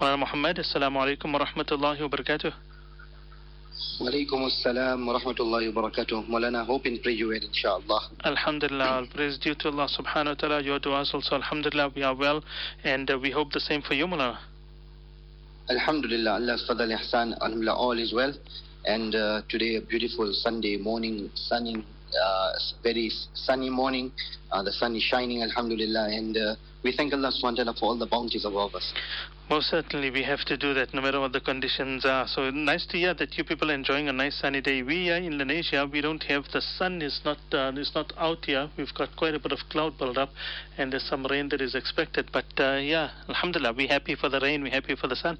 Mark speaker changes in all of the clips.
Speaker 1: Mulana Muhammad, Assalamu alaikum wa rahmatullahi wa barakatuh.
Speaker 2: Walaikum assalam wa rahmatullahi wa barakatuh. Maulana, hope and pray you well, inshallah.
Speaker 1: Alhamdulillah, all praise due to Allah subhanahu wa ta'ala. Your du'as also, Alhamdulillah, we are well, and uh, we hope the same for you, Mulana.
Speaker 2: Alhamdulillah, Allah's fadal ihsan, alhamdulillah, all is well. And uh, today, a beautiful Sunday morning, sunny, uh, very sunny morning. Uh, the sun is shining, alhamdulillah. And uh, we thank Allah subhanahu wa ta'ala for all the bounties above us.
Speaker 1: Most certainly, we have to do that no matter what the conditions are. So nice to hear that you people are enjoying a nice sunny day. We are in Indonesia. We don't have the sun is not uh, is not out here. We've got quite a bit of cloud build up, and there's some rain that is expected. But uh, yeah, Alhamdulillah, we're happy for the rain. We're happy for the sun.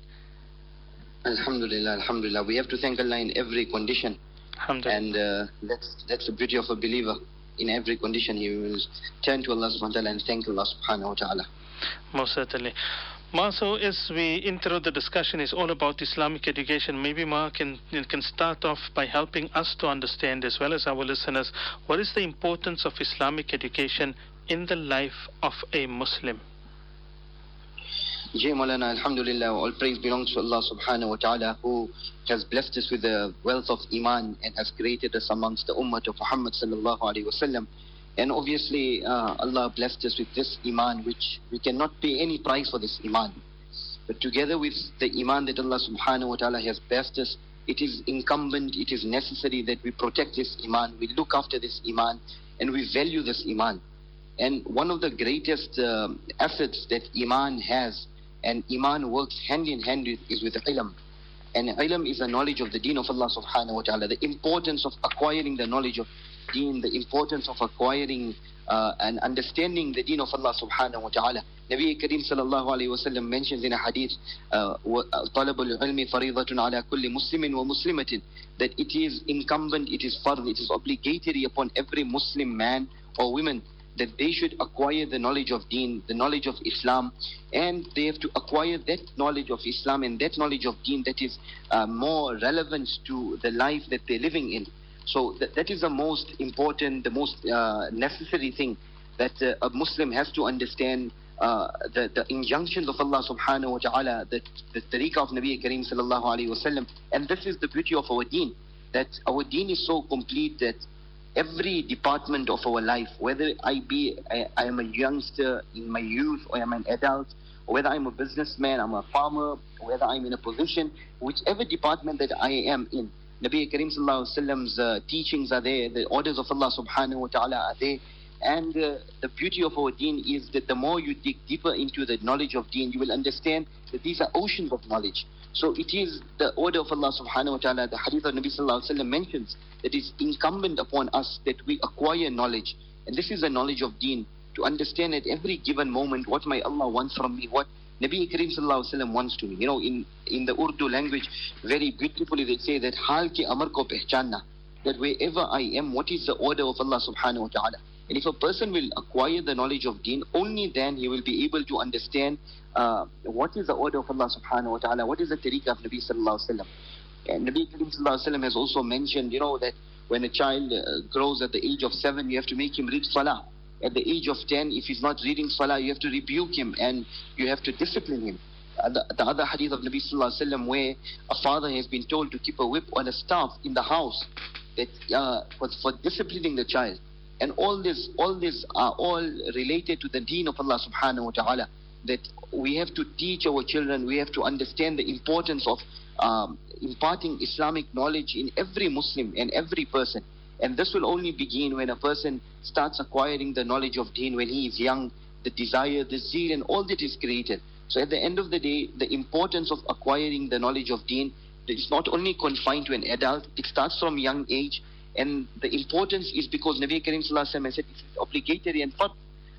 Speaker 2: Alhamdulillah, alhamdulillah. We have to thank Allah in every condition.
Speaker 1: Alhamdulillah.
Speaker 2: And uh, that's, that's the beauty of a believer. In every condition, he will turn to Allah subhanahu wa ta'ala and thank Allah subhanahu wa ta'ala.
Speaker 1: Most certainly. Ma, so as we intro the discussion is all about Islamic education. Maybe Ma can can start off by helping us to understand as well as our listeners what is the importance of Islamic education in the life of a Muslim.
Speaker 2: Jai Maulana, Alhamdulillah, all praise belongs to Allah subhanahu wa ta'ala who has blessed us with the wealth of Iman and has created us amongst the Ummah of Muhammad sallallahu alayhi wa sallam. And obviously, uh, Allah blessed us with this Iman, which we cannot pay any price for this Iman. But together with the Iman that Allah subhanahu wa ta'ala has blessed us, it is incumbent, it is necessary that we protect this Iman, we look after this Iman, and we value this Iman. And one of the greatest uh, assets that Iman has, and Iman works hand in hand with, is with ilm. And ilm is the knowledge of the deen of Allah subhanahu wa ta'ala. The importance of acquiring the knowledge of deen, the importance of acquiring uh, and understanding the deen of Allah subhanahu wa ta'ala. Nabi Kareem sallallahu alayhi wa sallam mentions in a hadith, uh, طَلَبُ الْعِلْمِ فَرِيضَةٌ عَلَى كُلِّ مُسْلِمٍ وَمُسْلِمَةٍ That it is incumbent, it is fard, it is obligatory upon every Muslim man or woman that they should acquire the knowledge of deen, the knowledge of Islam, and they have to acquire that knowledge of Islam and that knowledge of deen that is uh, more relevant to the life that they're living in. So that, that is the most important, the most uh, necessary thing that uh, a Muslim has to understand uh, the, the injunctions of Allah subhanahu wa ta'ala, the, the tariqah of Nabi Kareem sallallahu alayhi wa sallam. And this is the beauty of our deen, that our deen is so complete that every department of our life, whether I be I, I am a youngster in my youth or I'm an adult, whether I'm a businessman, I'm a farmer, whether I'm in a position, whichever department that I am in, Nabi Kareem Sallallahu uh, teachings are there, the orders of Allah Subhanahu Wa Ta'ala are there. And uh, the beauty of our deen is that the more you dig deeper into the knowledge of deen, you will understand that these are oceans of knowledge. So it is the order of Allah subhanahu wa ta'ala, the hadith of Nabi sallallahu alayhi wa mentions that it's incumbent upon us that we acquire knowledge. And this is the knowledge of deen, to understand at every given moment what my Allah wants from me, what Nabi Kareem sallallahu alayhi wa sallam wants to me. You know, in, in the Urdu language, very beautifully they say that hal ki amar ko pehchanna, that wherever I am, what is the order of Allah subhanahu wa ta'ala. And if a person will acquire the knowledge of deen, only then he will be able to understand uh, what is the order of Allah subhanahu wa ta'ala, what is the tariqah of Nabi sallallahu alayhi wa sallam. And Nabi sallallahu alayhi wa sallam has also mentioned, you know, that when a child uh, grows at the age of seven, you have to make him read salah. At the age of ten, if he's not reading salah, you have to rebuke him and you have to discipline him. The, the, other hadith of Nabi sallallahu alayhi wa sallam where a father has been told to keep a whip or a staff in the house that uh, for, for disciplining the child. And all this, all this are all related to the deen of Allah subhanahu wa ta'ala. That we have to teach our children, we have to understand the importance of um, imparting Islamic knowledge in every Muslim and every person. And this will only begin when a person starts acquiring the knowledge of deen when he is young, the desire, the zeal, and all that is created. So at the end of the day, the importance of acquiring the knowledge of deen is not only confined to an adult, it starts from young age and the importance is because Nabi Karim has said it's obligatory and fard.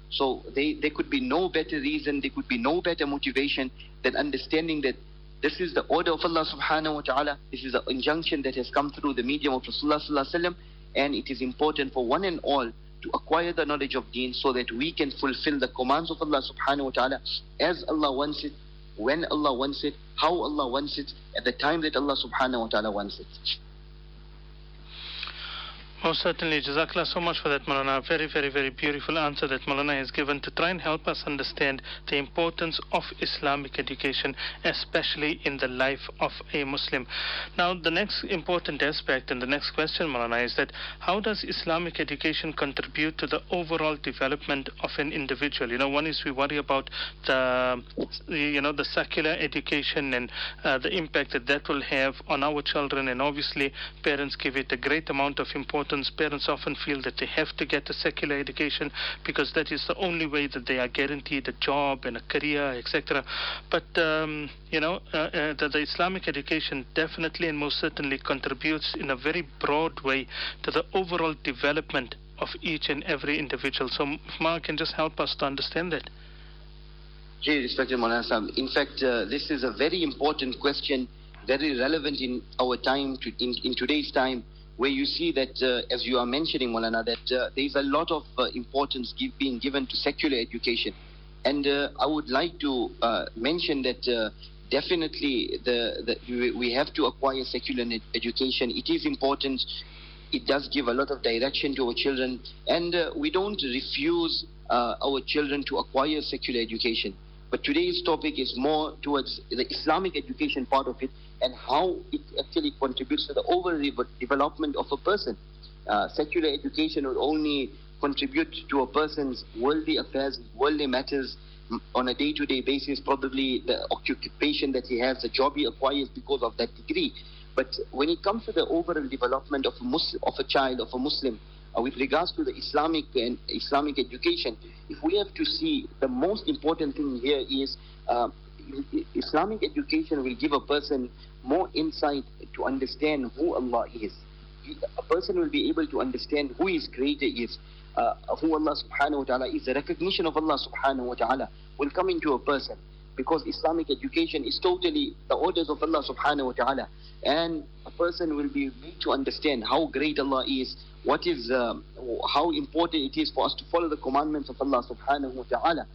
Speaker 2: So they, there could be no better reason, there could be no better motivation than understanding that this is the order of Allah subhanahu wa ta'ala, this is the injunction that has come through the medium of Rasulullah sallallahu alaihi wasallam, and it is important for one and all to acquire the knowledge of deen so that we can fulfill the commands of Allah subhanahu wa ta'ala as Allah wants it, when Allah wants it, how Allah wants it, at the time that Allah subhanahu wa ta'ala wants it.
Speaker 1: Most certainly. Jazakallah so much for that, Malana. Very, very, very beautiful answer that Malana has given to try and help us understand the importance of Islamic education, especially in the life of a Muslim. Now, the next important aspect and the next question, Malana, is that how does Islamic education contribute to the overall development of an individual? You know, one is we worry about the, you know, the secular education and uh, the impact that that will have on our children, and obviously parents give it a great amount of importance parents often feel that they have to get a secular education because that is the only way that they are guaranteed a job and a career, etc. But um, you know, uh, uh, the, the, Islamic education definitely and most certainly contributes in a very broad way to the overall development of each and every individual. So, Mark can just help us to understand that.
Speaker 2: Gee, respected Maulana In fact, uh, this is a very important question, very relevant in our time, to, in, in today's time, where you see that, uh, as you are mentioning, Molana, that uh, there is a lot of uh, importance give, being given to secular education. And uh, I would like to uh, mention that uh, definitely the, the, we have to acquire secular education. It is important. It does give a lot of direction to our children. And we don't refuse our children to acquire secular education. But today's topic is more towards the Islamic education part of it and how it actually contributes to the overall development of a person. Uh, secular education will only contribute to a person's worldly affairs, worldly matters on a day-to-day basis, probably the occupation that he has, the job he acquires because of that degree. But when it comes to the overall development of a, Muslim, of a child, of a Muslim, uh, with regards to the Islamic and Islamic education, if we have to see the most important thing here is uh, Islamic education will give a person more insight to understand who Allah is. A person will be able to understand who His Creator is, uh, who Allah subhanahu wa ta'ala is. The recognition of Allah subhanahu wa ta'ala will come into a person because Islamic education is totally the orders of Allah subhanahu wa ta'ala. And a person will be made to understand how great Allah is, what is, um, how important it is for us to follow the commandments of Allah subhanahu wa ta'ala.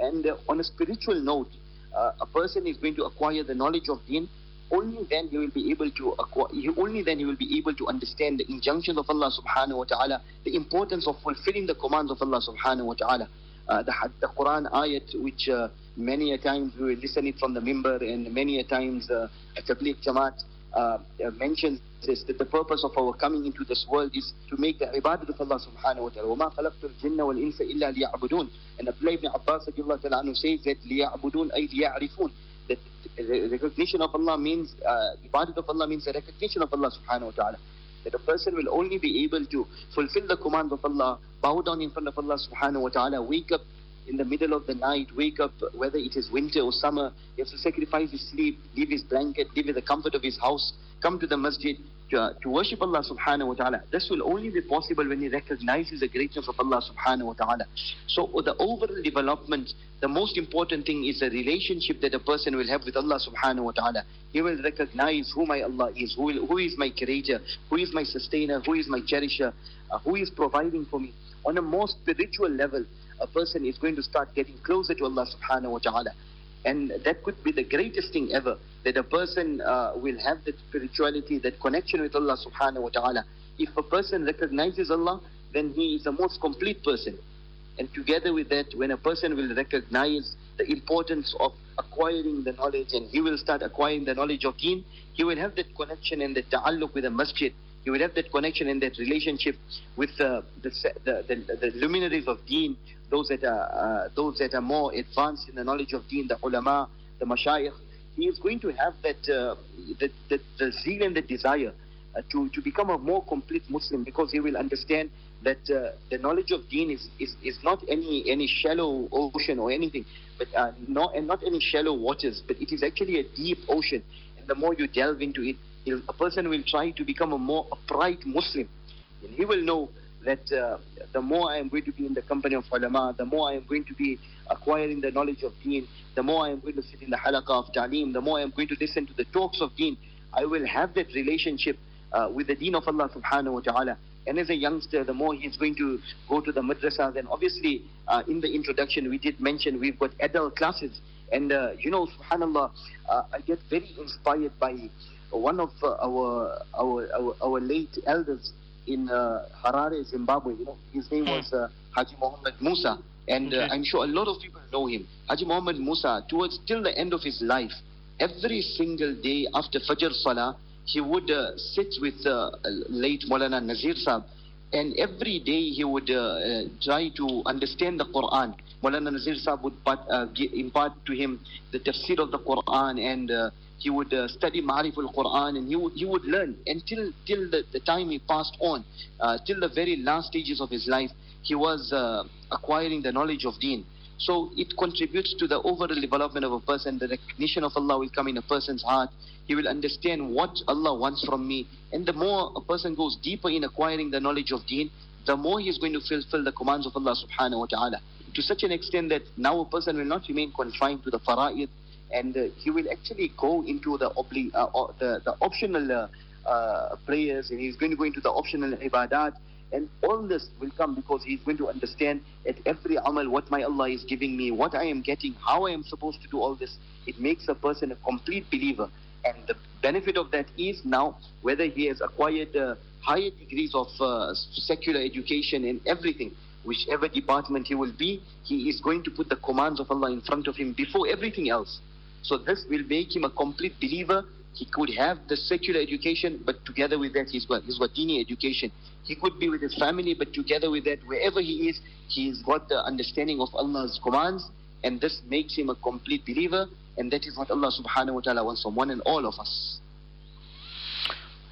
Speaker 2: And uh, on a spiritual note, uh, a person is going to acquire the knowledge of deen only then he will be able to acquire, only then he will be able to understand the injunctions of Allah subhanahu wa ta'ala, the importance of fulfilling the commands of Allah subhanahu wa ta'ala. Uh, the, the Quran ayat which uh, many a times we listen it from the mimbar and many a times uh, Tabligh Jamaat uh, mentions this, that the purpose of our coming into this world is to make the ibadah of Allah subhanahu wa ta'ala. وَمَا خَلَقْتُ الْجِنَّ وَالْإِنسَ إِلَّا لِيَعْبُدُونَ And Abdullah ibn Abbas anhu says that لِيَعْبُدُونَ أي لِيَعْرِفُونَ That the recognition of Allah means, uh, ibadah of Allah means the recognition of Allah subhanahu wa ta'ala. That a person will only be able to fulfill the commands of Allah, bow down in front of Allah subhanahu wa ta'ala, wake up in the middle of the night, wake up, whether it is winter or summer, he has to sacrifice his sleep, leave his blanket, leave the comfort of his house, come to the masjid to, uh, to worship Allah subhanahu wa ta'ala. This will only be possible when he recognizes the greatness of Allah subhanahu wa ta'ala. So the overall development, the most important thing is the relationship that a person will have with Allah subhanahu wa ta'ala. He will recognize who my Allah is, who, will, who is my creator, who is my sustainer, who is my cherisher, uh, who is providing for me. On a more spiritual level, a person is going to start getting closer to Allah subhanahu wa ta'ala. And that could be the greatest thing ever, that a person uh, will have that spirituality, that connection with Allah subhanahu wa ta'ala. If a person recognizes Allah, then he is the most complete person. And together with that, when a person will recognize the importance of acquiring the knowledge and he will start acquiring the knowledge of deen, he will have that connection and that ta'alluq with the masjid. He will have that connection and that relationship with uh, the, the, the, the luminaries of deen, those that are uh, those that are more advanced in the knowledge of Deen, the ulama, the mashayikh, he is going to have that uh, the, the, the zeal and the desire uh, to to become a more complete Muslim because he will understand that uh, the knowledge of Deen is, is, is not any any shallow ocean or anything, but uh, not and not any shallow waters, but it is actually a deep ocean. And the more you delve into it, a person will try to become a more upright Muslim, and he will know that uh, the more I am going to be in the company of ulama, the more I am going to be acquiring the knowledge of deen, the more I am going to sit in the halaqah of ta'lim, the more I am going to listen to the talks of deen, I will have that relationship uh, with the deen of Allah subhanahu wa ta'ala. And as a youngster, the more he's going to go to the madrasa, then obviously uh, in the introduction we did mention we've got adult classes. And uh, you know, subhanAllah, uh, I get very inspired by one of uh, our, our, our, our late elders, in uh, Harare, Zimbabwe. You know, his name
Speaker 1: Hmm.
Speaker 2: was uh, Haji Muhammad Musa, and uh, I'm sure a lot of people know him. Haji Muhammad Musa, towards till the end of his life, every single day after Fajr Salah, he would uh, sit with uh, late Maulana Nazir Sahib, and every day he would uh, try to understand the Quran. Maulana Nazir Sahib would uh, impart to him the tafsir of the Quran, and uh, he would uh, study Ma'ariful Quran, and he would, he would learn until till the, the time he passed on, uh, till the very last stages of his life, he was uh, acquiring the knowledge of Deen. So it contributes to the overall development of a person. The recognition of Allah will come in a person's heart. He will understand what Allah wants from me. And the more a person goes deeper in acquiring the knowledge of Deen, the more he is going to fulfill the commands of Allah subhanahu wa ta'ala. To such an extent that now a person will not remain confined to the fara'id and uh, he will actually go into the, obli- uh, the, the optional uh, prayers and he's going to go into the optional ibadat and all this will come because he's going to understand at every amal what my Allah is giving me, what I am getting, how I am supposed to do all this. It makes a person a complete believer. And the benefit of that is now whether he has acquired uh, higher degrees of uh, secular education and everything, whichever department he will be, he is going to put the commands of Allah in front of him before everything else. So this will make him a complete believer. He could have the secular education, but together with that, he's got he's dini education. He could be with his family, but together with that, wherever he is, he's got the understanding of Allah's commands, and this makes him a complete believer. And that is what Allah Subhanahu wa Taala wants from one and all of us.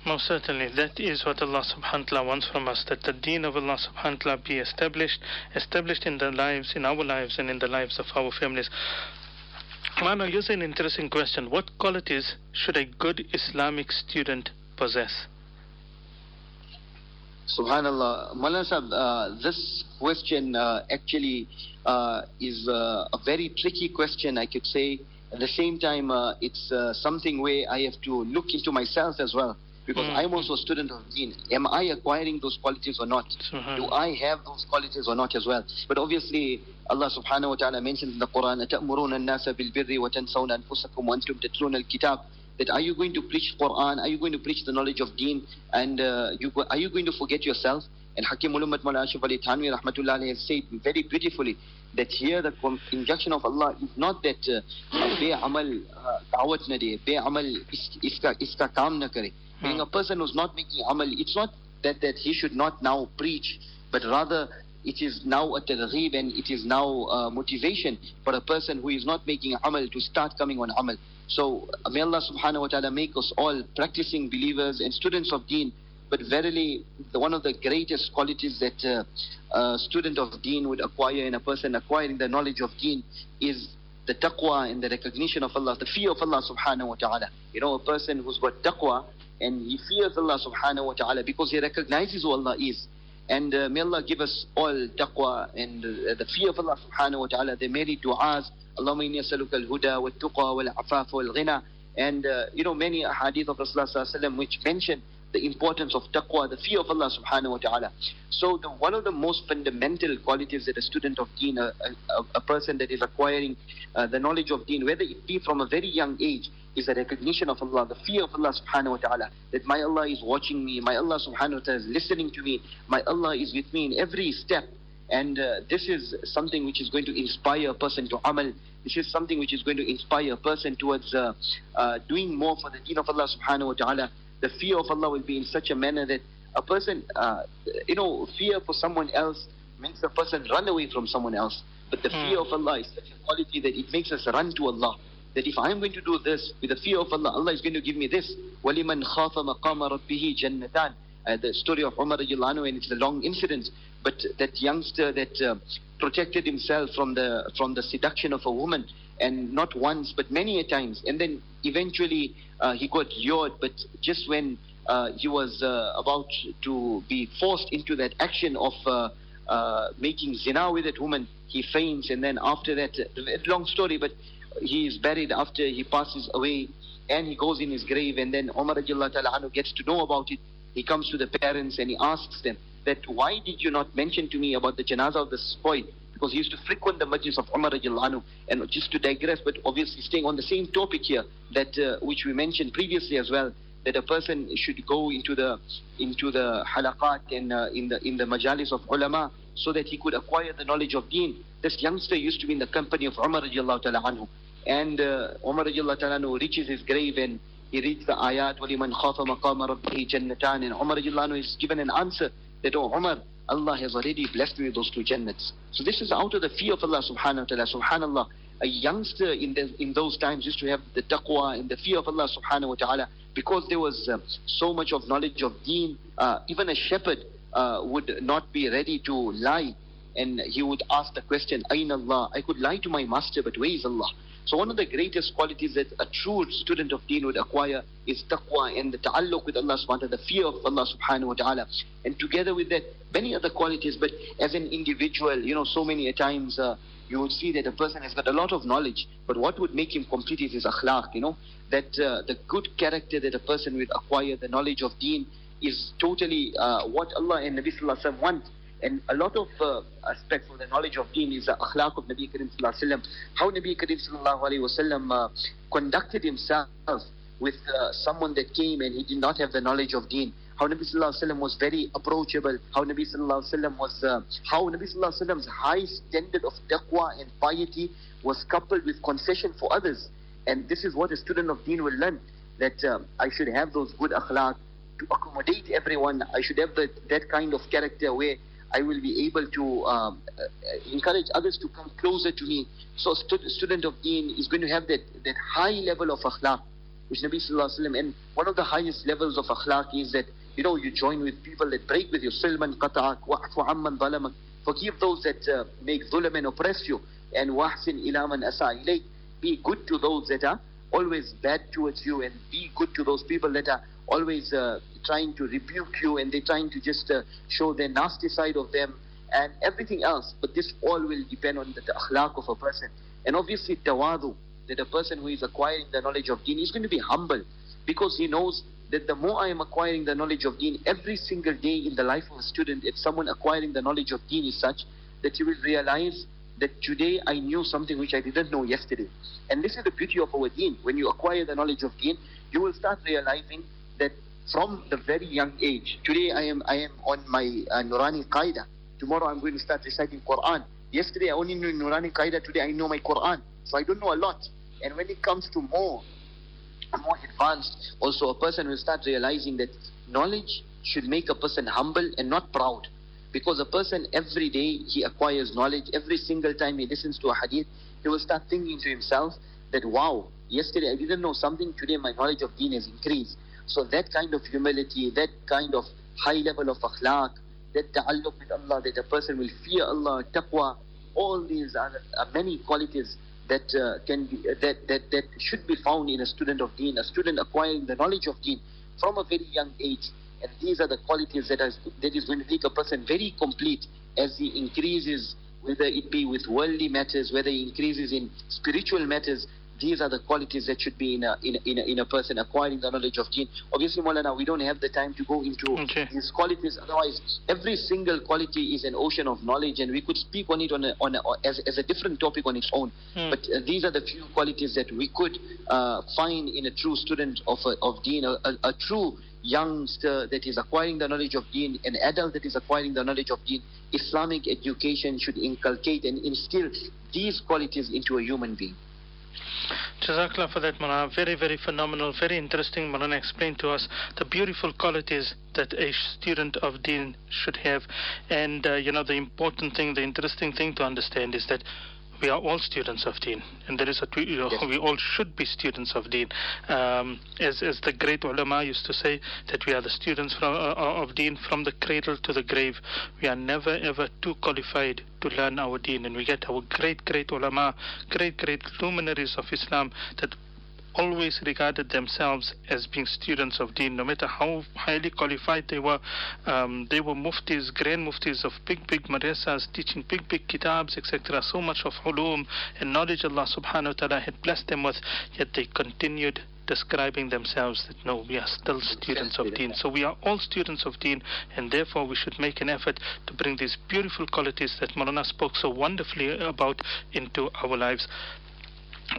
Speaker 1: Most certainly, that is what Allah subhanahu wa ta'ala wants from us, that the deen of Allah subhanahu wa ta'ala be established, established in the lives, in our lives and in the lives of our families. Mano, here's an interesting question. What qualities should a good Islamic student possess?
Speaker 2: Subhanallah. Malana Sahib, uh, this question uh, actually uh, is uh, a very tricky question, I could say. At the same time, uh, it's uh, something where I have to look into myself as well because
Speaker 1: mm.
Speaker 2: I'm also a student of Deen. Am I acquiring those qualities or not? Mm-hmm.
Speaker 1: Do
Speaker 2: I have those qualities or not as well? But obviously, Allah subhanahu wa ta'ala mentions in the Quran, أَتَأْمُرُونَ النَّاسَ بِالْبِرِّ وَتَنْسَوْنَ أَنفُسَكُمْ وَأَنْتُمْ تَتْلُونَ الْكِتَابَ that are you going to preach Quran? Are you going to preach the knowledge of Deen? And uh, you go, are you going to forget yourself? And Hakim ul-Ummat Mullah Ali Thanwi Rahmatullah has said very beautifully that here the injunction of Allah is not that uh, be amal uh, dawat na de, be amal is- iska, iska kaam na kare. Meaning a person who's not making amal, it's not that, that he should not now preach, but rather it is now a targheeb and it is now uh, motivation for a person who is not making amal to start coming on amal. So uh, may Allah subhanahu wa ta'ala make us all practicing believers and students of deen. But verily, the, one of the greatest qualities that uh, a student of deen would acquire in a person acquiring the knowledge of deen is the taqwa and the recognition of Allah, the fear of Allah subhanahu wa ta'ala. You know, a person who's got taqwa and he fears Allah subhanahu wa ta'ala because he recognizes who Allah is. And uh, may Allah give us all taqwa and uh, the fear of Allah subhanahu wa ta'ala. They many du'as. Allahumma inni as'aluka al-huda wal-tuqa wal-afaf wal-ghina. And, uh, you know, many hadith of Rasulullah sallallahu which mention the importance of taqwa, the fear of Allah subhanahu wa ta'ala. So the, one of the most fundamental qualities that a student of deen, a, a, a person that is acquiring uh, the knowledge of deen, whether it be from a very young age, is a recognition of Allah, the fear of Allah subhanahu wa ta'ala, that my Allah is watching me, my Allah subhanahu wa ta'ala is listening to me, my Allah is with me in every step. And uh, this is something which is going to inspire a person to amal. This is something which is going to inspire a person towards uh, uh, doing more for the deen of Allah subhanahu wa ta'ala The fear of Allah will be in such a manner that a person, uh, you know, fear for someone else makes a person run away from someone else. But the
Speaker 1: Hmm.
Speaker 2: fear of Allah is such a quality that it makes us run to Allah. That if I'm going to do this with the fear of Allah, Allah is going to give me this. وَلِمَنْ خَافَ مَقَامَ رَبِّهِ جَنَّتَانِ uh, the story of Umar radiallahu anhu, and it's a long incident, but that youngster that uh, protected himself from the from the seduction of a woman, and not once but many a times, and then eventually uh, he got lured, but just when uh, he was uh, about to be forced into that action of making zina with that woman, he faints, and then after that, long story, but he is buried after he passes away, and he goes in his grave, and then Umar anhu gets to know about it. He comes to the parents and he asks them that why did you not mention to me about the janazah of the boy? Because he used to frequent the majlis of Umar radiallahu anhu. And just to digress, but obviously staying on the same topic here, that uh, which we mentioned previously as well, that a person should go into the into the halaqat and uh, in the in the majalis of ulama so that he could acquire the knowledge of deen. This youngster used to be in the company of Umar radiallahu ta'ala anhu. And uh, Umar radiallahu ta'ala anhu reaches his grave and he reads the ayat, وَلِمَنْ خَافَ مَقَامَ رَبِّهِ جَنَّتَانِ And Umar radiallahu anhu is given an answer that, oh Umar, Allah has already blessed me with those two jannats. So this is out of the fear of Allah subhanahu wa ta'ala. Subhanallah, a youngster in, the, in those times used to have the taqwa and the fear of Allah subhanahu wa ta'ala because there was uh, so much of knowledge of deen. Uh, even a shepherd uh, would not be ready to lie and he would ask the question, Ain Allah? I could lie to my master, but where is Allah? So one of the greatest qualities that a true student of deen would acquire is taqwa and the ta'alluq with Allah subhanahu wa ta'ala, the fear of Allah subhanahu wa ta'ala. And together with that, many other qualities, but as an individual, you know, so many times uh, you would see that a person has got a lot of knowledge, but what would make him complete is his akhlaq, you know, that uh, the good character that a person will acquire, the knowledge of deen, is totally uh, what Allah and Nabi Sallallahu Alaihi Wasallam want. And a lot of uh, aspects of the knowledge of deen is the akhlaq of Nabi Karim Sallallahu Alaihi Wasallam. How Nabi Karim Sallallahu Alaihi Wasallam uh, conducted himself with uh, someone that came and he did not have the knowledge of deen. How Nabi Sallallahu Alaihi Wasallam was very approachable. How Nabi Sallallahu Alaihi Wasallam was, uh, how Nabi Sallallahu Alaihi Wasallam's high standard of taqwa and piety was coupled with concession for others. And this is what a student of deen will learn, that uh, I should have those good akhlaq to accommodate everyone. I should have the, that kind of character where I will be able to um, uh, encourage others to come closer to me. So, stu- student of Deen is going to have that, that high level of akhlaq, which Nabi Sallallahu Alaihi Wasallam, and one of the highest levels of akhlaq is that, you know, you join with people that break with you. Silman qata'ak, wa'fu amman zalamak. Forgive those that uh, make dhulam and oppress you. And wahsin ila man asa ilayk. Be good to those that are always bad towards you and be good to those people that are always uh, trying to rebuke you and they're trying to just uh, show their nasty side of them and everything else. But this all will depend on the, the akhlaq of a person. And obviously, tawadu, that a person who is acquiring the knowledge of deen is going to be humble because he knows that the more I am acquiring the knowledge of deen, every single day in the life of a student, if someone acquiring the knowledge of deen is such that you will realize that today I knew something which I didn't know yesterday. And this is the beauty of our deen. When you acquire the knowledge of deen, you will start realizing that from the very young age. Today I am I am on my uh, Nurani Qaida. Tomorrow I'm going to start reciting Quran. Yesterday I only knew Nurani Qaida. Today I know my Quran. So I don't know a lot. And when it comes to more, more advanced, also a person will start realizing that knowledge should make a person humble and not proud. Because a person every day he acquires knowledge, every single time he listens to a hadith, he will start thinking to himself that wow, yesterday I didn't know something, today my knowledge of deen has increased. So that kind of humility, that kind of high level of akhlaq, that ta'alluq with Allah, that a person will fear Allah, taqwa, all these are, are many qualities that uh, can be, that, that, that should be found in a student of deen, a student acquiring the knowledge of deen from a very young age. And these are the qualities that, is, that is going to make a person very complete as he increases, whether it be with worldly matters, whether he increases in spiritual matters, these are the qualities that should be in a, in a, in a, in a person acquiring the knowledge of deen. Obviously, Maulana, we don't have the time to go into
Speaker 1: Okay.
Speaker 2: these qualities. Otherwise, every single quality is an ocean of knowledge, and we could speak on it on a, on a, as, as a different topic on its own.
Speaker 1: Hmm.
Speaker 2: But uh, these are the few qualities that we could uh, find in a true student of, a, of deen, a, a, a true youngster that is acquiring the knowledge of deen, an adult that is acquiring the knowledge of deen. Islamic education should inculcate and instill these qualities into a human being.
Speaker 1: Jazakallah for that, Marana. Very, very phenomenal, very interesting. Marana explained to us the beautiful qualities that a student of Deen should have. And, uh, you know, the important thing, the interesting thing to understand is that we are all students of Deen, and there is a you know,
Speaker 2: Yes.
Speaker 1: we all should be students of Deen. Um, as as the great ulama used to say, that we are the students from, uh, of Deen from the cradle to the grave. We are never ever too qualified to learn our Deen, and we get our great great ulama, great great luminaries of Islam that always regarded themselves as being students of deen, no matter how highly qualified they were. Um, they were muftis, grand muftis of big, big madrasas, teaching big, big kitabs, etc. So much of ulum and knowledge Allah subhanahu wa ta'ala had blessed them with, yet they continued describing themselves that no, we are still students of deen. So we are all students of deen, and therefore we should make an effort to bring these beautiful qualities that Marana spoke so wonderfully about into our lives.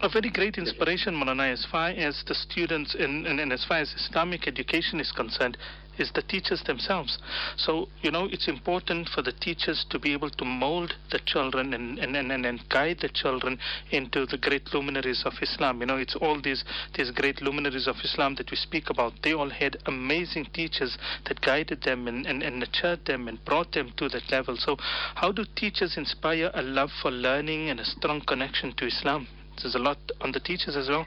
Speaker 1: A very great inspiration, Molana, as far as the students and, and, and, as far as Islamic education is concerned, is the teachers themselves. So, you know, it's important for the teachers to be able to mold the children and, and, and, and guide the children into the great luminaries of Islam. You know, it's all these, these great luminaries of Islam that we speak about. They all had amazing teachers that guided them and, and, and nurtured them and brought them to that level. So, how do teachers inspire a love for learning and a strong connection to Islam? There's a lot on the teachers as well.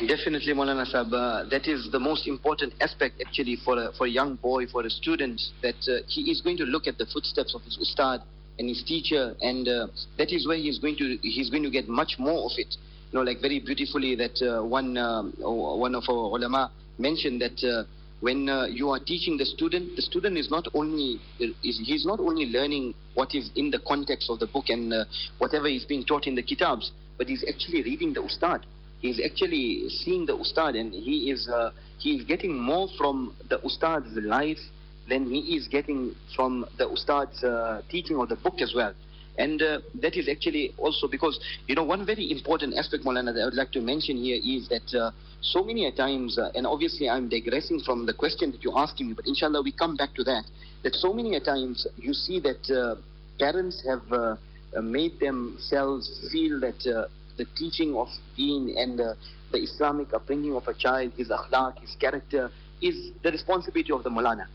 Speaker 2: Definitely, Maulana Sahib. Uh, that is the most important aspect actually for a, for a young boy, for a student, that uh, he is going to look at the footsteps of his ustad and his teacher, and uh, that is where he is going to he's going to get much more of it. You know, like very beautifully that uh, one um, one of our ulama mentioned that uh, when uh, you are teaching the student, the student is not only is he's not only learning what is in the context of the book and whatever is being taught in the kitabs, but he's actually reading the ustad he's actually seeing the ustad and he is uh, he is getting more from the ustad's life than he is getting from the ustad's uh, teaching or the book as well. And uh, that is actually also because, you know, one very important aspect, Molana, that I would like to mention here is that uh, so many times, uh, and obviously I'm digressing from the question that you're asking me, but inshallah we come back to that, that so many times you see that uh, parents have uh, made themselves feel that the teaching of deen and uh, the Islamic upbringing of a child, his akhlaq, his character, is the responsibility of the Malana.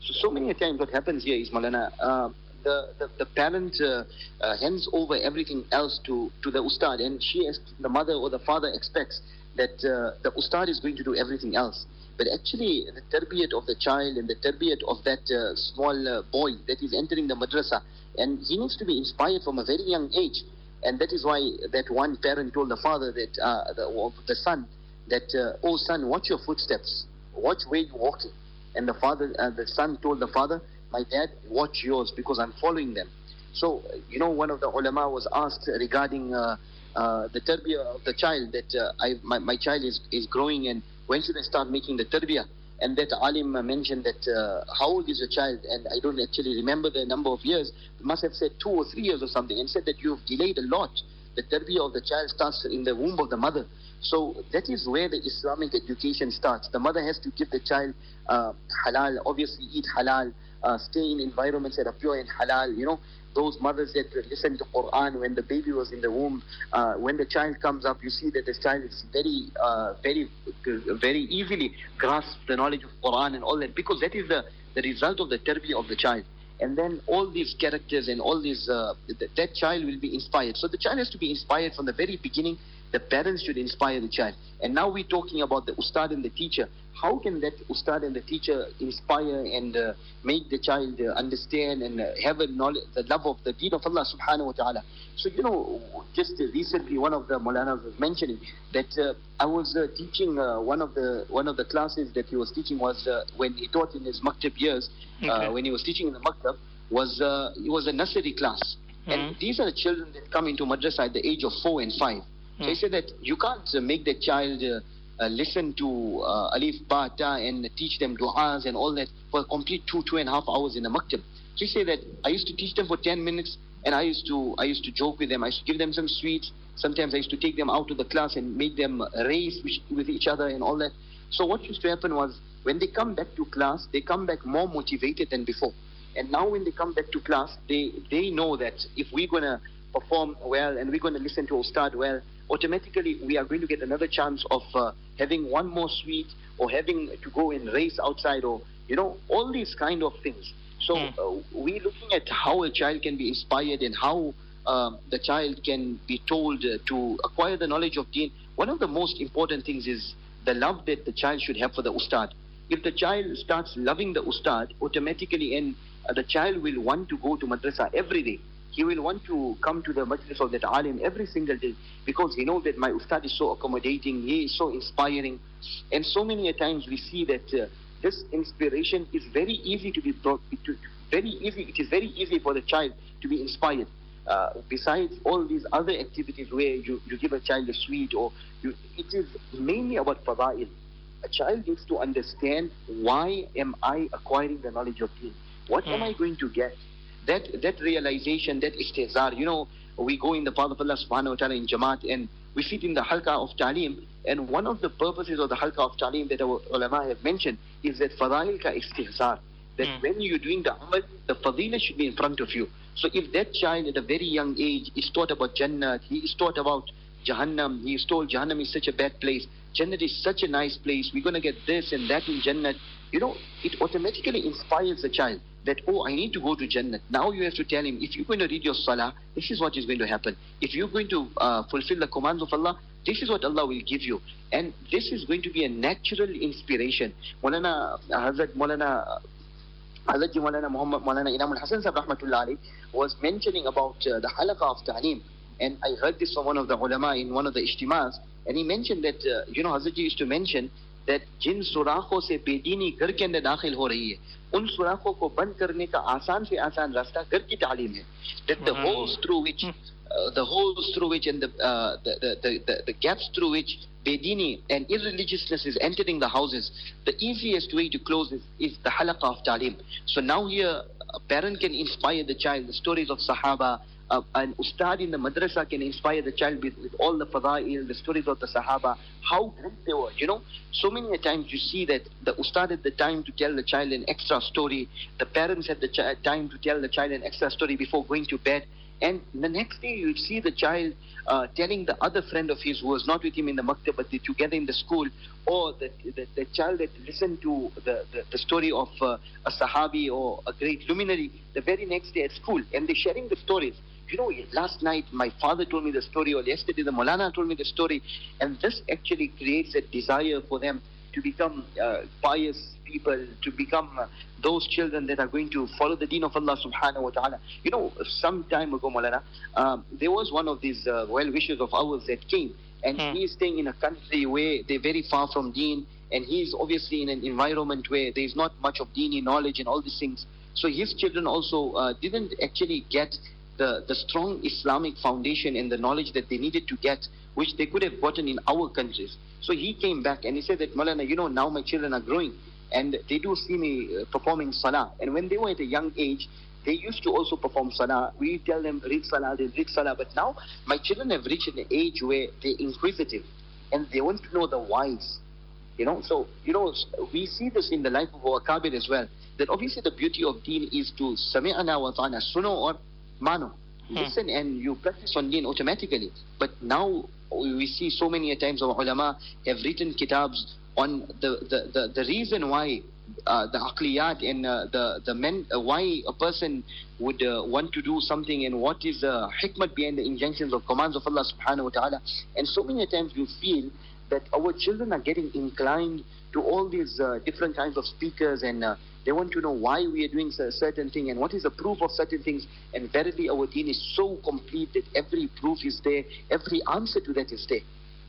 Speaker 2: So, so many times what happens here is Malana, uh, the, the, the, parent uh, uh, hands over everything else to, to the ustad, and she, the mother or the father, expects that uh, the ustad is going to do everything else. But actually, the tarbiyat of the child and the tarbiyat of that uh, small uh, boy that is entering the madrasa, and he needs to be inspired from a very young age. And that is why that one parent told the father that uh, the, the, son that, uh, oh son, watch your footsteps, watch where you're walking. And the father, uh, the son told the father, my dad, watch yours because I'm following them. So you know, one of the ulama was asked regarding uh, uh, the tarbiyah of the child that uh, I, my, my child is is growing and when should I start making the tarbiyah? And that alim mentioned that uh, how old is your child? And I don't actually remember the number of years. Must have said two or three years or something and said that you've delayed a lot. The tarbiyah of the child starts in the womb of the mother. So that is where the Islamic education starts. The mother has to give the child uh, halal. Obviously eat halal uh, stay in environments that are pure and halal you know those mothers that listen to Quran when the baby was in the womb, uh, when the child comes up, you see that the child is very, uh, very, very easily grasp the knowledge of Quran and all that because that is the, the result of the tarbiyah of the child. And then all these characters and all these, uh, th- that child will be inspired. So the child has to be inspired from the very beginning the parents should inspire the child. And now we're talking about the ustad and the teacher. How can that ustad and the teacher inspire and uh, make the child uh, understand and uh, have a knowledge, the love of the deen of Allah subhanahu wa ta'ala? So, you know, just recently one of the Maulanas was mentioning that uh, I was uh, teaching uh, one of the one of the classes that he was teaching was when he taught in his maktab years, okay. when he was teaching in the maktab, was it was a nursery class. Mm-hmm. And these are the children that come into madrasa at the age of four and five. So he said that you can't uh, make the child uh, listen to uh, Alif, Ba, Ta and teach them du'as and all that for a complete two, two and a half hours in the maktab. So he said that I used to teach them for 10 minutes and I used to I used to joke with them. I used to give them some sweets. Sometimes I used to take them out of the class and make them race with each other and all that. So what used to happen was when they come back to class, they come back more motivated than before. And now when they come back to class, they, they know that if we're going to perform well and we're going to listen to Ustad well, automatically we are going to get another chance of uh, having one more sweet or having to go and race outside or, you know, all these kind of things. So mm. uh, we're looking at how a child can be inspired and how um, the child can be told uh, to acquire the knowledge of deen. One of the most important things is the love that the child should have for the ustad. If the child starts loving the ustad, automatically and uh, the child will want to go to madrasa every day he will want to come to the majlis of that alim every single day because he knows that my ustad is so accommodating, he is so inspiring. And so many times we see that uh, this inspiration is very easy to be brought, to, very easy, it is very easy for the child to be inspired. Uh, besides all these other activities where you, you give a child a sweet or you, it is mainly about fada'il. A child needs to understand why am I acquiring the knowledge of deen? What mm. am hmm. I going to get? That that realization, that istihzar, you know, we go in the path of Allah subhanahu wa ta'ala in Jamaat and we sit in the halqa of ta'lim and one of the purposes of the halqa of ta'lim that our ulama have mentioned is that fadail ka istihzar that
Speaker 1: Mm.
Speaker 2: when you're doing the amal, the fadila should be in front of you. So if that child at a very young age is taught about Jannah, he is taught about Jahannam, he is told Jahannam is such a bad place, Jannah is such a nice place, we're going to get this and that in Jannah, you know, it automatically inspires the child that, oh, I need to go to Jannah. Now you have to tell him, if you're going to read your salah, this is what is going to happen. If you're going to uh, fulfill the commands of Allah, this is what Allah will give you. And this is going to be a natural inspiration. Maulana Hazrat Maulana Hazrat Maulana Muhammad Maulana Inam al-Hasan Sahib Rahmatullah alayhi was mentioning about uh, the halaqa of ta'lim. And I heard this from one of the ulama in one of the ijtimas. And he mentioned that, uh, you know, Hazrat used to mention that جن سوراخوں سے بے دینی گھر کے اندر داخل ہو رہی ہے ان سوراخوں کو بند کرنے کا آسان سے آسان راستہ گھر کی تعلیم ہے۔ That the
Speaker 1: ہاں۔
Speaker 2: holes through which uh, the holes through which and the, uh, the, the, the, the, gaps through which bedini and irreligiousness is entering the houses the easiest way to close is is the halqa of taleem so now here parent can inspire the child the stories of Sahaba uh, an ustad in the madrasa can inspire the child with, with all the fadail, the stories of the Sahaba, how great they were, you know. So many a times you see that the ustad had the time to tell the child an extra story, the parents had the chi- time to tell the child an extra story before going to bed. And the next day you'd see the child uh, telling the other friend of his who was not with him in the maktab but they together in the school, or the, the, the child that listened to the, the, the story of uh, a sahabi or a great luminary the very next day at school, and they're sharing the stories. You know, last night my father told me the story, or yesterday the Molana told me the story, and this actually creates a desire for them to become uh, pious people, to become uh, those children that are going to follow the deen of Allah subhanahu wa ta'ala. You know, some time ago, Malana, um, there was one of these uh, well wishers of ours that came, and
Speaker 1: Hmm.
Speaker 2: he is staying in a country where they're very far from deen, and he's obviously in an environment where there's not much of deeni knowledge and all these things. So his children also uh, didn't actually get the, the strong Islamic foundation and the knowledge that they needed to get, which they could have gotten in our countries. So he came back and he said that, Malana, you know, now my children are growing and they do see me uh, performing salah. And when they were at a young age, they used to also perform salah. We tell them, read salah, they read salah. But now my children have reached an age where they're inquisitive and they want to know the whys. You know, so, you know, we see this in the life of our Kabir as well. That obviously the beauty of deen is to sami'ana wa ta'ana, suno or mano.
Speaker 1: Hmm.
Speaker 2: Listen and you practice on deen automatically. But now we see so many times our ulama have written kitabs on the, the, the, the reason why uh, the aqliyat and uh, the, the men, uh, why a person would uh, want to do something and what is the hikmat behind the injunctions of commands of Allah subhanahu wa ta'ala. And so many times you feel that our children are getting inclined to all these uh, different kinds of speakers and uh, they want to know why we are doing a certain thing and what is the proof of certain things. And verily our deen is so complete that every proof is there, every answer to that is there.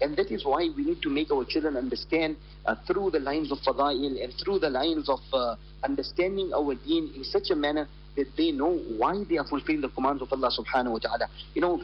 Speaker 2: And that is why we need to make our children understand uh, through the lines of fadail and through the lines of uh, understanding our deen in such a manner that they know why they are fulfilling the commands of Allah subhanahu wa ta'ala. You know,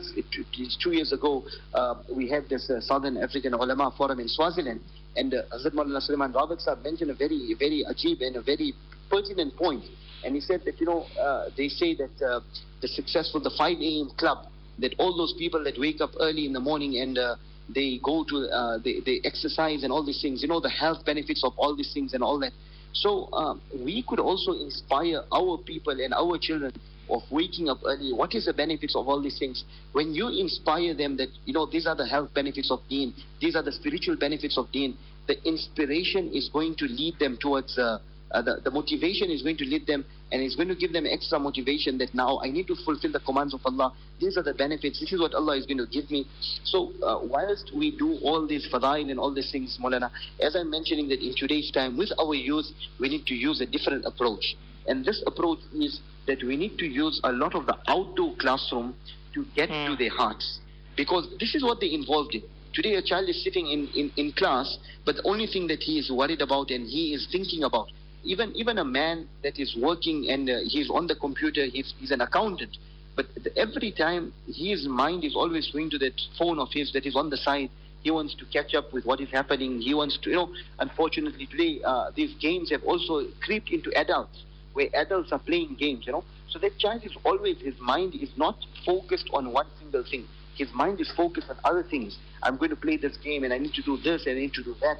Speaker 2: two years ago, uh, we had this uh, Southern African Ulama Forum in Swaziland, and uh, Hazrat Maulana Sulaiman Roberts mentioned a very, very ajib and a very pertinent point. And he said that, you know, uh, they say that uh, the successful, the 5 a.m. club, that all those people that wake up early in the morning and uh, they go to, uh, they, they exercise and all these things, you know, the health benefits of all these things and all that. So um, we could also inspire our people and our children of waking up early. What is the benefits of all these things? When you inspire them that, you know, these are the health benefits of deen, these are the spiritual benefits of deen, the inspiration is going to lead them towards uh, uh, the, the motivation is going to lead them and it's going to give them extra motivation that now I need to fulfill the commands of Allah. These are the benefits. This is what Allah is going to give me. So uh, whilst we do all these fadail and all these things, Maulana, as I'm mentioning that in today's time with our youth, we need to use a different approach. And this approach is that we need to use a lot of the outdoor classroom to get
Speaker 1: Hmm.
Speaker 2: to their hearts. Because this is what they're involved in. Today a child is sitting in, in, in class, but the only thing that he is worried about and he is thinking about, even even a man that is working and uh, he's on the computer, he's, he's an accountant, but every time his mind is always going to that phone of his that is on the side. He wants to catch up with what is happening. He wants to, you know, unfortunately today uh, these games have also creeped into adults, where adults are playing games, you know. So that child is always, his mind is not focused on one single thing. His mind is focused on other things. I'm going to play this game and I need to do this and I need to do that.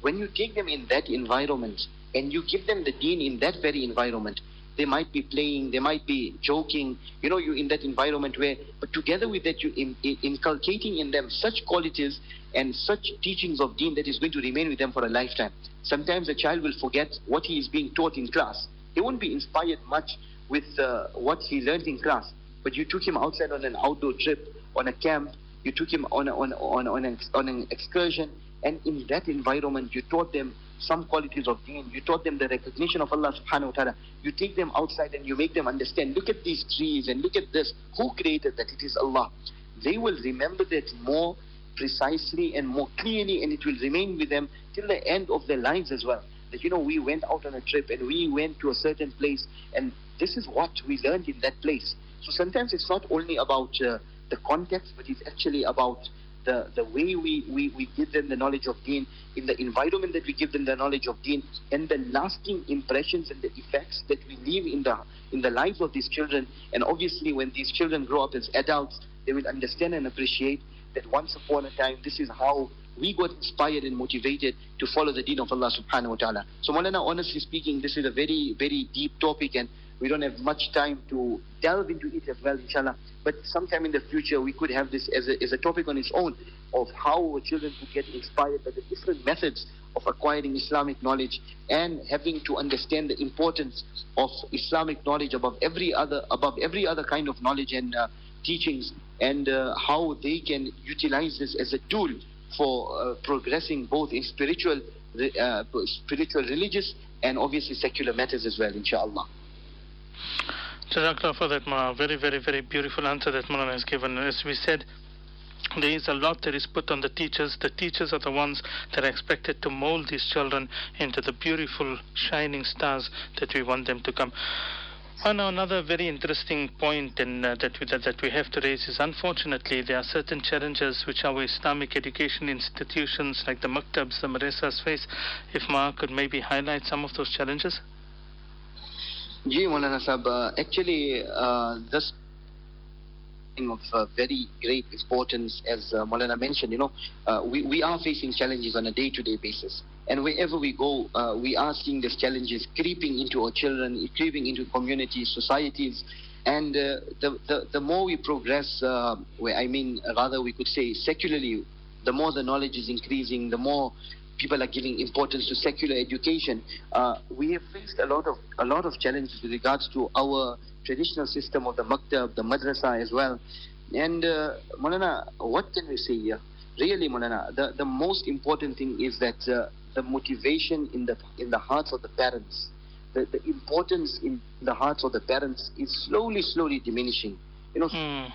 Speaker 2: When you take them in that environment and you give them the deen in that very environment, they might be playing, they might be joking, you know, you're in that environment where, but together with that, you in, in, inculcating in them such qualities and such teachings of deen that is going to remain with them for a lifetime. Sometimes a child will forget what he is being taught in class. He won't be inspired much with uh, what he learned in class, but you took him outside on an outdoor trip, on a camp, you took him on, a, on, on, on, an, on an excursion, and in that environment, you taught them some qualities of deen. You taught them the recognition of Allah subhanahu wa ta'ala. You take them outside and you make them understand. Look at these trees and look at this. Who created that? It is Allah. They will remember that more precisely and more clearly and it will remain with them till the end of their lives as well. That, you know, we went out on a trip and we went to a certain place and this is what we learned in that place. So sometimes it's not only about uh, the context, but it's actually about the, the way we, we, we give them the knowledge of deen, in the environment that we give them the knowledge of deen, and the lasting impressions and the effects that we leave in the, in the lives of these children. And obviously, when these children grow up as adults, they will understand and appreciate that once upon a time, this is how we got inspired and motivated to follow the deen of Allah subhanahu wa ta'ala. So Maulana, honestly speaking, this is a very, very deep topic and we don't have much time to delve into it as well, inshallah. But sometime in the future, we could have this as a, as a topic on its own of how children could get inspired by the different methods of acquiring Islamic knowledge and having to understand the importance of Islamic knowledge above every other above every other kind of knowledge and uh, teachings, and uh, how they can utilize this as a tool for uh, progressing both in spiritual, uh, spiritual, religious, and obviously secular matters as well, inshallah.
Speaker 1: Jazakallah for that. Very, very, very beautiful answer that Mulana has given. As we said, there is a lot that is put on the teachers. The teachers are the ones that are expected to mold these children into the beautiful, shining stars that we want them to come. And another very interesting point in, uh, that, we, that, that we have to raise is unfortunately there are certain challenges which our Islamic education institutions like the maktabs, the madrasas face. If Ma could maybe highlight some of those challenges.
Speaker 2: Ji Maulana Sahab, uh, actually uh, this thing of uh, very great importance, as uh, mentioned, you know, uh, we, we are facing challenges on a day-to-day basis. And wherever we go, uh, we are seeing these challenges creeping into our children, creeping into communities, societies. And uh, the, the, the more we progress, uh, where I mean, rather we could say secularly, the more the knowledge is increasing, the more people are giving importance to secular education. Uh, we have faced a lot of a lot of challenges with regards to our traditional system of the maktab, the madrasa as well. And uh, Mulana, what can we say here? Really, Mulana, the, the most important thing is that uh, the motivation in the in the hearts of the parents, the, the importance in the hearts of the parents is slowly, slowly diminishing. You know, mm.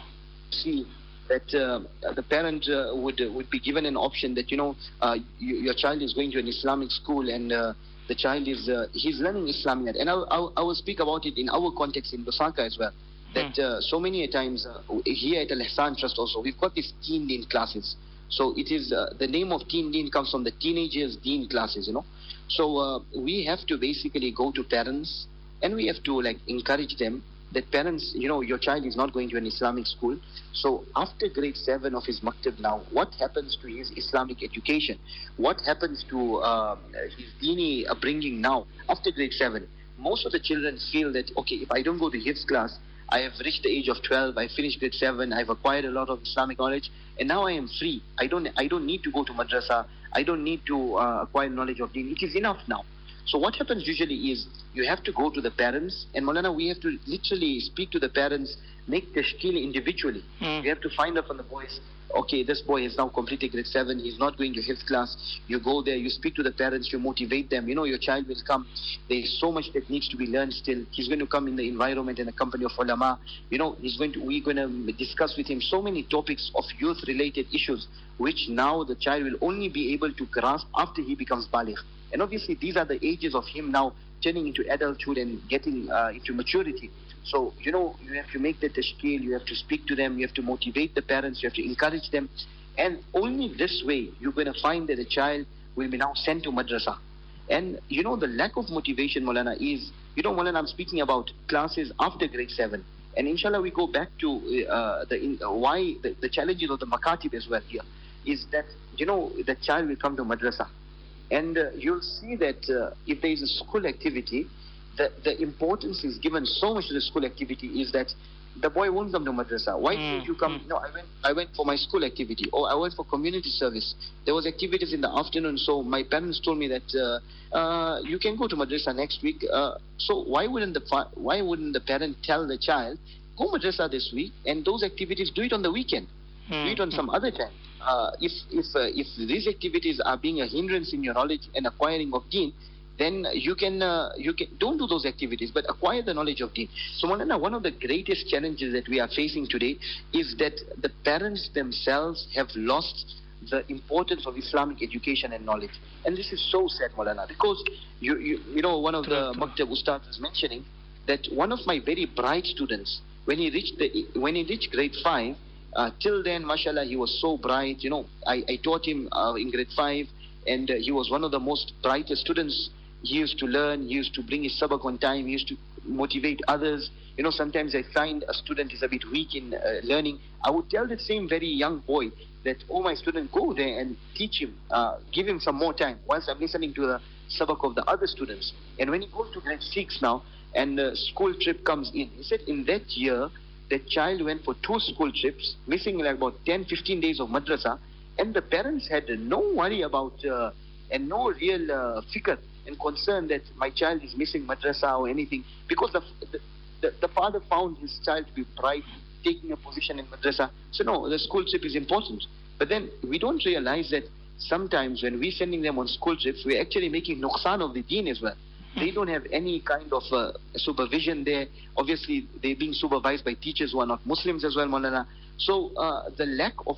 Speaker 2: see that uh, the parent uh, would uh, would be given an option that you know uh, you, your child is going to an Islamic school and uh, the child is uh, he's learning Islamic and I, I, I, will speak about it in our context in Lusaka as well. That hmm. so many times here at Al Ihsan Trust also we've got these teen deen classes. So it is the name of teen deen comes from the teenagers deen classes, you know. So we have to basically go to parents and we have to like encourage them that parents, you know, your child is not going to an Islamic school. So after grade 7 of his maktab now, what happens to his Islamic education? What happens to uh, his dini upbringing now after grade 7? Most of the children feel that, okay, if I don't go to his class, I have reached the age of 12, I finished grade 7, I've acquired a lot of Islamic knowledge, and now I am free. I don't, I don't need to go to madrasa, I don't need to uh, acquire knowledge of deen. It is enough now. So what happens usually is you have to go to the parents, and Molana, we have to literally speak to the parents, make the tashkil individually. Mm. You have to find out from the boys, okay, this boy has now completed grade 7, he's not going to his class. You go there, you speak to the parents, you motivate them. You know, your child will come. There's so much that needs to be learned still. He's going to come in the environment and the company of ulama. You know, he's going to, we're going to discuss with him so many topics of youth-related issues, which now the child will only be able to grasp after he becomes baligh. And obviously, these are the ages of him now turning into adulthood and getting uh, into maturity. So, you know, you have to make the tashkil, you have to speak to them, you have to motivate the parents, you have to encourage them. And only this way you're going to find that a child will be now sent to madrasa. And, you know, the lack of motivation, Molana, is You know, Maulana, I'm speaking about classes after grade 7. And inshallah, we go back to uh, the in, uh, why the, the challenges of the makatib as well here is that, you know, the child will come to madrasa. And uh, you'll see that uh, if there is a school activity, the, the importance is given so much to the school activity is that the boy won't come to madrasa. Why
Speaker 1: Mm,
Speaker 2: didn't you come?
Speaker 1: mm.
Speaker 2: No, I went. I went for my school activity, or I went for community service. There was activities in the afternoon, so my parents told me that uh, uh, you can go to madrasa next week. Uh, so why wouldn't the fa- why wouldn't the parent tell the child go madrasa this week and those activities do it on the weekend?
Speaker 1: Hmm,
Speaker 2: do it on some other time. Uh, if if uh, if these activities are being a hindrance in your knowledge and acquiring of deen, then you can uh, you can don't do those activities, but acquire the knowledge of deen. So, Maulana, one of the greatest challenges that we are facing today is that the parents themselves have lost the importance of Islamic education and knowledge, and this is so sad, Maulana, because you you, you know one of the Maktab Ustad was mentioning that one of my very bright students, when he reached the when he reached grade five, uh, till then, mashallah, he was so bright. You know, I, I taught him uh, in grade five, and uh, he was one of the most brightest students. He used to learn. He used to bring his sabak on time. He used to motivate others. You know, sometimes I find a student is a bit weak in uh, learning. I would tell the same very young boy that, oh, my student, go there and teach him, uh, give him some more time. Whilst I'm listening to the sabak of the other students, and when he goes to grade six now, and the school trip comes in, he said in that year the child went for two school trips, missing like about 10, 15 days of madrasa, and the parents had no worry about uh, and no real uh, fikr and concern that my child is missing madrasa or anything because the, the, the, the father found his child to be bright, taking a position in madrasa. So no, the school trip is important. But then we don't realize that sometimes when we're sending them on school trips, we're actually making nuqsan of the deen as well. They don't have any kind of uh, supervision there. Obviously, they're being supervised by teachers who are not Muslims as well, Maulana. So uh, the lack of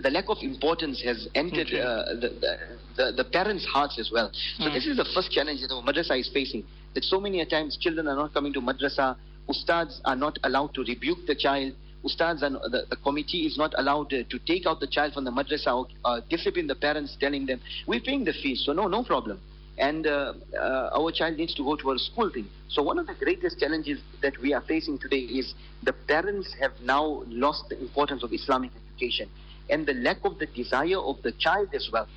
Speaker 2: the lack of importance has entered
Speaker 1: Okay.
Speaker 2: uh, the, the, the the parents' hearts as well. So
Speaker 1: Mm.
Speaker 2: this is the first challenge that the madrasa is facing. That so many a times children are not coming to madrasa. Ustads are not allowed to rebuke the child. Ustads and the, the committee is not allowed uh, to take out the child from the madrasa or uh, discipline the parents, telling them we're paying the fees, so no, no problem. And uh, uh, our child needs to go to a school thing. So one of the greatest challenges that we are facing today is the parents have now lost the importance of Islamic education and the lack of the desire of the child as well.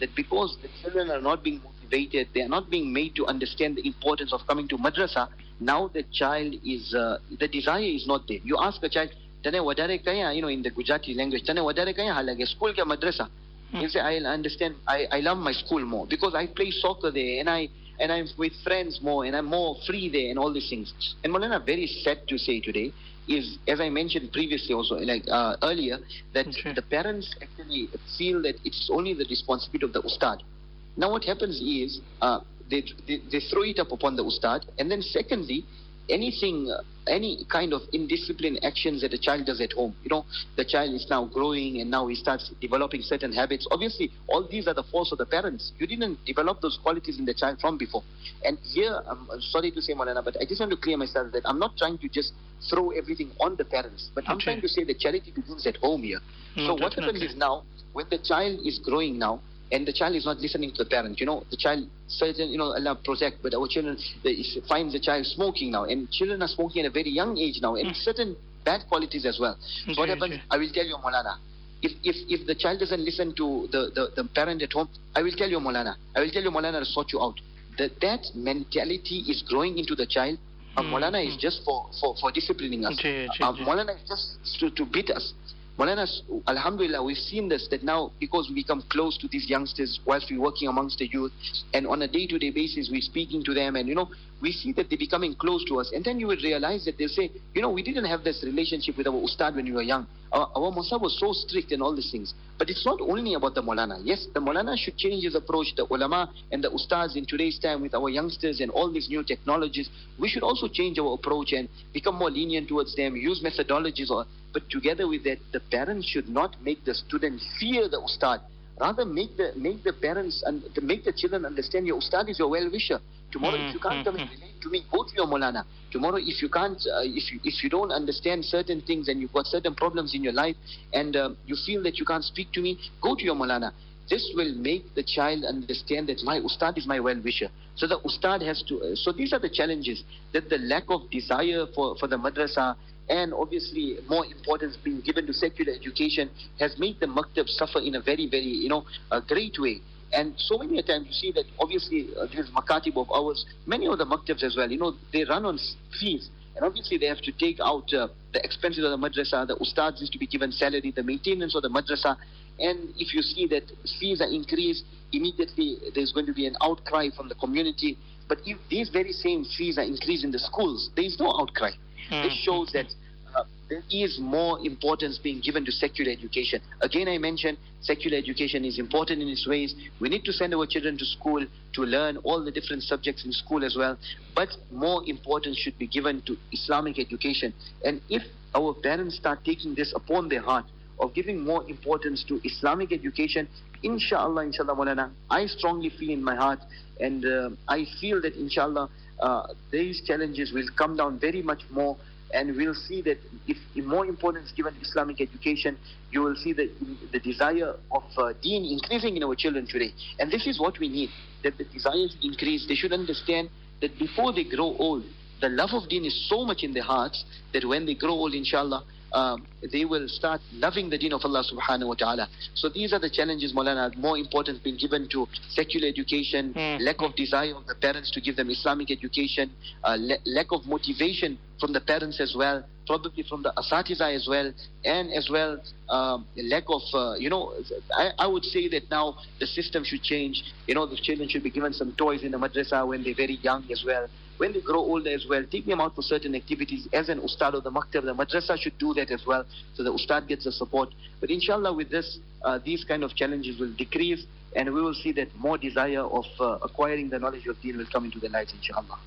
Speaker 2: That because the children are not being motivated, they are not being made to understand the importance of coming to madrasa. Now the child is uh, the desire is not there. You ask a child, "Tane wadare kaya?" You know, in the Gujarati language, "Tane wadare kaya halage school ke madrasa?" You say, "I understand. I, I love my school more because I play soccer there and I." And I'm with friends more, and I'm more free there, and all these things. And Malana, very sad to say today, is as I mentioned previously, also like uh, earlier, that
Speaker 1: Okay.
Speaker 2: the parents actually feel that it's only the responsibility of the ustad. Now, what happens is uh, they, they they throw it up upon the ustad, and then secondly, anything, uh, any kind of indisciplined actions that a child does at home. You know, the child is now growing, and now he starts developing certain habits. Obviously, all these are the faults of the parents. You didn't develop those qualities in the child from before. And here, I'm sorry to say, Malana, but I just want to clear myself that I'm not trying to just throw everything on the parents, but I'm trying to say that charity begins at home here.
Speaker 1: No,
Speaker 2: so what happens is now, when the child is growing now, and the child is not listening to the parent, you know, the child certain, you know, Allah protect, but our children they finds the child smoking now, and children are smoking at a very young age now, and
Speaker 1: Mm.
Speaker 2: certain bad qualities as well. So what happens? I will tell you, Molana. If, if, if the child doesn't listen to the, the, the parent at home, I will tell you, Molana. I will tell you, Molana, to sort you out. That that mentality is growing into the child. Uh,
Speaker 1: Mm,
Speaker 2: Molana is
Speaker 1: mm.
Speaker 2: just for, for, for disciplining us.
Speaker 1: Okay,
Speaker 2: Uh. Molana is just to, to beat us. Molana, Alhamdulillah, we've seen this that now because we become close to these youngsters whilst we're working amongst the youth, and on a day-to-day basis we're speaking to them, and you know we see that they're becoming close to us, and then you will realize that they'll say, you know, we didn't have this relationship with our ustad when we were young. Our, our Musa was so strict and all these things. But it's not only about the Molana. Yes, the Molana should change his approach. The ulama and the ustads in today's time with our youngsters and all these new technologies, we should also change our approach and become more lenient towards them, use methodologies. Or, but together with that, the parents should not make the student fear the ustad. Rather, make the make the parents and to make the children understand your ustad is your well-wisher. Tomorrow, if you can't come and relate to me, go to your Molana. Tomorrow, if you can't, uh, if you if you don't understand certain things and you've got certain problems in your life, and uh, you feel that you can't speak to me, go to your Molana. this will make the child understand that my ustad is my well-wisher. So the ustad has to, uh, so these are the challenges, that the lack of desire for, for the madrasa and obviously more importance being given to secular education has made the maktab suffer in a very, very, you know, a great way. And so many times you see that obviously uh, these makatib of ours, many of the maktabs as well, you know, they run on fees. And obviously they have to take out uh, the expenses of the madrasa, the ustads is to be given salary, the maintenance of the madrasa. And if you see that fees are increased, immediately there's going to be an outcry from the community. But if these very same fees are increased in the schools, there is no outcry.
Speaker 1: Mm.
Speaker 2: This shows that uh, there is more importance being given to secular education. Again, I mentioned secular education is important in its ways. We need to send our children to school to learn all the different subjects in school as well. But more importance should be given to Islamic education. And if our parents start taking this upon their heart, of giving more importance to Islamic education, inshallah, inshallah, Maulana, I strongly feel in my heart and uh, I feel that inshallah, uh, these challenges will come down very much more and we'll see that if, more importance given to Islamic education, you will see the, the desire of uh, deen increasing in our children today. And this is what we need, that the desires increase. They should understand that before they grow old, the love of deen is so much in their hearts that when they grow old, inshallah, um, they will start loving the deen of Allah subhanahu wa ta'ala. So these are the challenges, Maulana, more importance being given to secular education,
Speaker 1: Mm.
Speaker 2: lack of desire of the parents to give them Islamic education, uh, la- lack of motivation from the parents as well, probably from the asatiza as well, and as well um, lack of, uh, you know, I, I would say that now the system should change. You know, the children should be given some toys in the madrasa when they're very young as well. When they grow older as well, take them out for certain activities. As an ustad of the maktab, the madrasa should do that as well, so the ustad gets the support. But inshallah, with this, uh, these kind of challenges will decrease, and we will see that more desire of uh, acquiring the knowledge of deen will come into their lives, inshallah.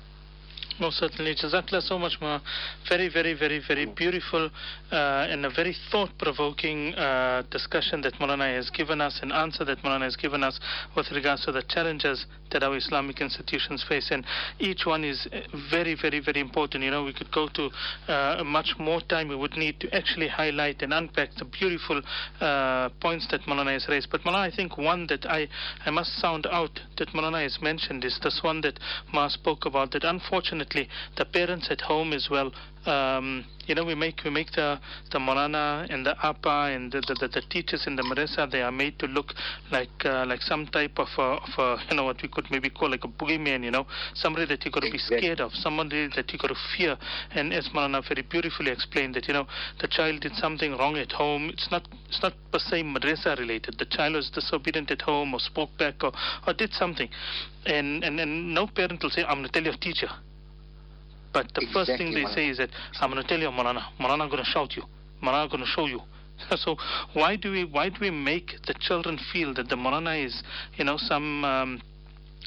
Speaker 1: Most certainly. Jazakallah so much, Ma. Very, very, very, very beautiful uh, and a very thought provoking uh, discussion that Maulana has given us, an answer that Maulana has given us with regards to the challenges that our Islamic institutions face. And each one is uh, very, very, very important. You know, we could go to uh, much more time. We would need to actually highlight and unpack the beautiful uh, points that Maulana has raised. But Maulana, I think one that I, I must sound out that Maulana has mentioned is this one that Ma spoke about, that unfortunately the parents at home as well, um, you know, we make we make the the Maulana and the Appa and the, the, the, the teachers in the madrasa, they are made to look like uh, like some type of, a, of a, you know, what we could maybe call like a boogeyman, you know, somebody that you got to be scared of, somebody that you got to fear. And as Maulana very beautifully explained that, you know, the child did something wrong at home. It's not it's not per se madrasa related. The child was disobedient at home or spoke back or, or did something. And, and, and no parent will say, I'm going to tell your teacher. But the first thing they say is that, I'm going to tell you, Maulana. Maulana going to shout you. Marana, I'm going to show you. So why do we why do we make the children feel that the Maulana is, you know, some um,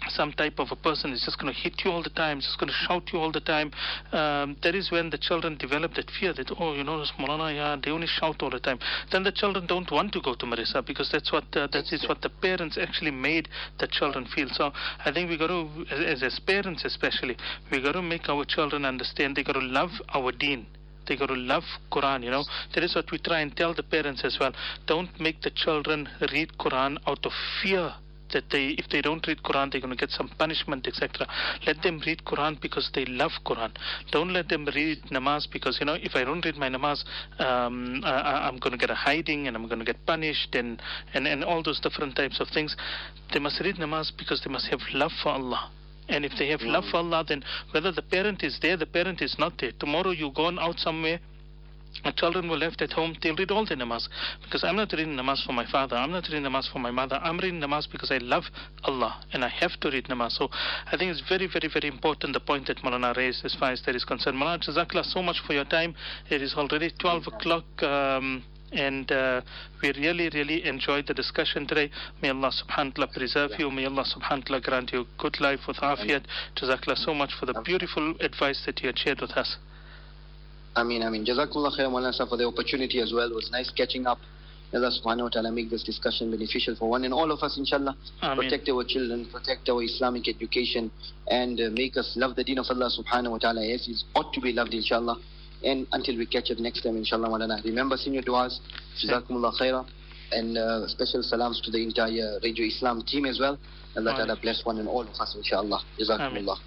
Speaker 1: some type of a person is just going to hit you all the time, just going to shout you all the time. Um, that is when the children develop that fear that, oh, you know, Maulana, yeah, they only shout all the time. Then the children don't want to go to madrasa because that's what uh, that is what the parents actually made the children feel. So I think we got to, as, as parents especially, we got to make our children understand they got to love our deen. They got to love Quran, you know. That is what we try and tell the parents as well. Don't make the children read Quran out of fear that they if they don't read Quran they're going to get some punishment etc let them read Quran because they love Quran. Don't let them read namaz because you know if I don't read my namaz um, I, I'm going to get a hiding and I'm going to get punished and, and and all those different types of things. They must read namaz because they must have love for Allah. And if they have love for Allah then whether the parent is there the parent is not there. Tomorrow you gone out somewhere my children were left at home, they'll read all the namaz. Because I'm not reading namaz for my father, I'm not reading namaz for my mother, I'm reading namaz because I love Allah and I have to read namaz. So I think it's very, very, very important the point that Malana raised as far as that is concerned. Malana, Jazakallah so much for your time. It is already 12 o'clock. Um, and uh, we really, really enjoyed the discussion today. May Allah subhanahu wa ta'ala preserve you. May Allah subhanahu wa ta'ala grant you good life with afiyat. Jazakallah so much for the beautiful advice that you had shared with us.
Speaker 2: I mean, I mean, Jazakumullah khair, Maulana for the opportunity as well. It was nice catching up. Allah subhanahu wa ta'ala make this discussion beneficial for one and all of us, inshallah.
Speaker 1: Ameen.
Speaker 2: Protect our children, protect our Islamic education, and uh, make us love the deen of Allah subhanahu wa ta'ala as is ought to be loved, inshallah. And until we catch up next time, inshallah, Maulana. Remember, senior du'as. Jazakumullah khairah. And uh, special salams to the entire Radio Islam team as well. Allah
Speaker 1: Ameen.
Speaker 2: Ta'ala bless one and all of us, inshallah. Jazakumullah.